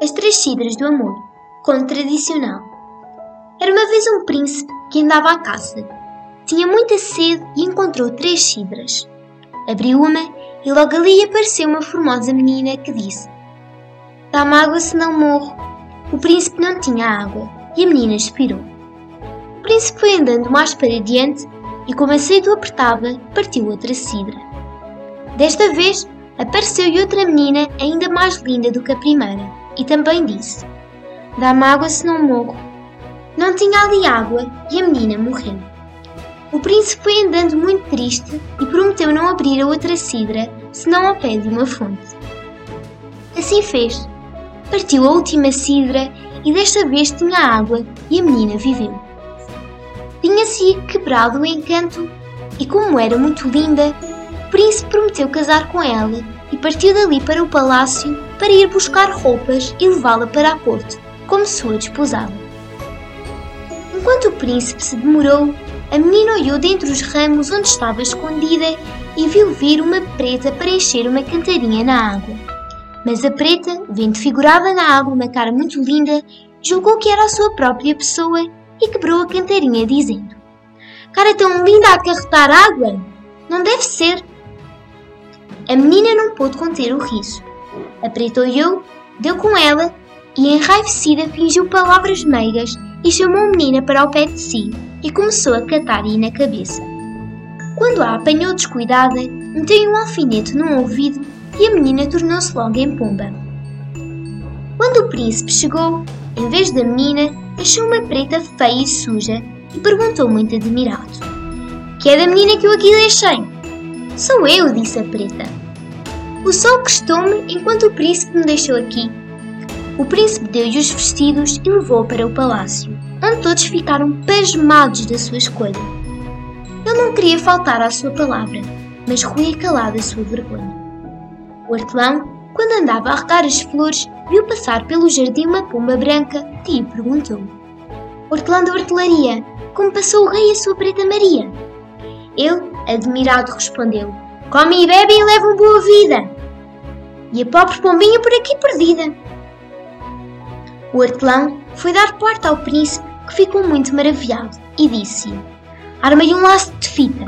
As Três Cidras do Amor, conto tradicional. Era uma vez um príncipe que andava à caça. Tinha muita sede e encontrou três cidras. Abriu uma e logo ali apareceu uma formosa menina que disse: Dá-me água se não morro. O príncipe não tinha água e a menina expirou. O príncipe foi andando mais para diante e, como a sede o apertava, partiu outra cidra. Desta vez apareceu-lhe outra menina ainda mais linda do que a primeira e também disse: Dá-me água se não morro. Não tinha ali água e a menina morreu. O príncipe foi andando muito triste e prometeu não abrir a outra cidra senão ao pé de uma fonte. Assim fez. Partiu a última cidra e desta vez tinha água e a menina viveu. Tinha-se quebrado o encanto e, como era muito linda, o príncipe prometeu casar com ela e partiu dali para o palácio para ir buscar roupas e levá-la para a corte, como sua desposada. Enquanto o príncipe se demorou, a menina olhou dentre os ramos onde estava escondida e viu vir uma preta para encher uma cantarinha na água. Mas a preta, vendo figurada na água uma cara muito linda, julgou que era a sua própria pessoa e quebrou a cantarinha, dizendo: Cara tão linda a acarretar água! Não deve ser! A menina não pôde conter o riso. A preta olhou, deu com ela e, enraivecida, fingiu palavras meigas e chamou a menina para o pé de si e começou a catar-lhe na cabeça. Quando a apanhou descuidada, meteu um alfinete num ouvido e a menina tornou-se logo em pomba. Quando o príncipe chegou, em vez da menina, achou uma preta feia e suja e perguntou muito admirado: Que é da menina que eu aqui deixei? Sou eu, disse a preta. O sol crestou-me enquanto o príncipe me deixou aqui. O príncipe deu-lhe os vestidos e levou-a para o palácio, onde todos ficaram pasmados da sua escolha. Ele não queria faltar à sua palavra, mas ruía calado a sua vergonha. O hortelão, quando andava a regar as flores, viu passar pelo jardim uma pomba branca lhe perguntou: Hortelão da hortelaria, como passou o rei a sua preta Maria? Ele, admirado, respondeu: Come e bebe e levam boa vida. E a pobre pombinha por aqui perdida. O hortelão foi dar porta ao príncipe, que ficou muito maravilhado, e disse: Armei um laço de fita.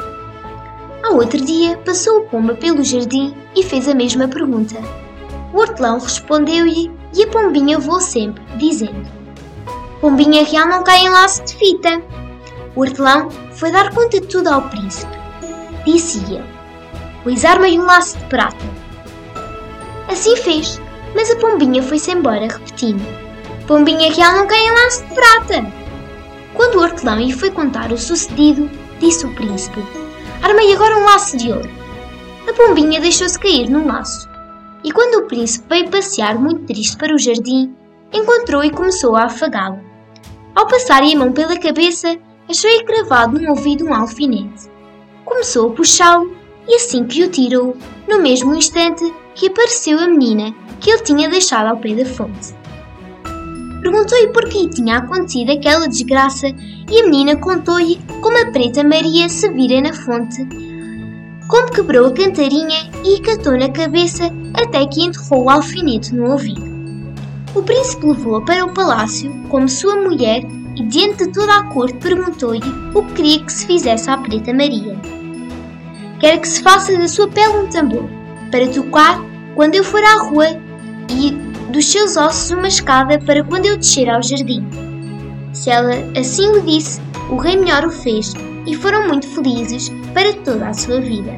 Ao outro dia, passou o pomba pelo jardim e fez a mesma pergunta. O hortelão respondeu-lhe e a pombinha voou sempre, dizendo: Pombinha real não cai em laço de fita. O hortelão foi dar conta de tudo ao príncipe. Disse ele: pois arma-lhe um laço de prata. Assim fez, mas a pombinha foi-se embora, repetindo: Pombinha real não cai em laço de prata. Quando o hortelão lhe foi contar o sucedido, disse o príncipe: Armei agora um laço de ouro. A pombinha deixou-se cair no laço. E quando o príncipe veio passear muito triste para o jardim, encontrou e começou a afagá-lo. Ao passar-lhe a mão pela cabeça, achou-lhe cravado no ouvido um alfinete. Começou a puxá-lo e assim que o tirou, no mesmo instante que apareceu a menina que ele tinha deixado ao pé da fonte. Perguntou-lhe por que tinha acontecido aquela desgraça e a menina contou-lhe como a preta Maria se vira na fonte, como quebrou a cantarinha e catou na cabeça até que enterrou o alfinete no ouvido. O príncipe levou-a para o palácio como sua mulher e diante de toda a corte perguntou-lhe o que queria que se fizesse à preta Maria. Quero que se faça da sua pele um tambor, para tocar quando eu for à rua, e dos seus ossos uma escada para quando eu descer ao jardim. Se ela assim o disse, o rei melhor o fez, e foram muito felizes para toda a sua vida.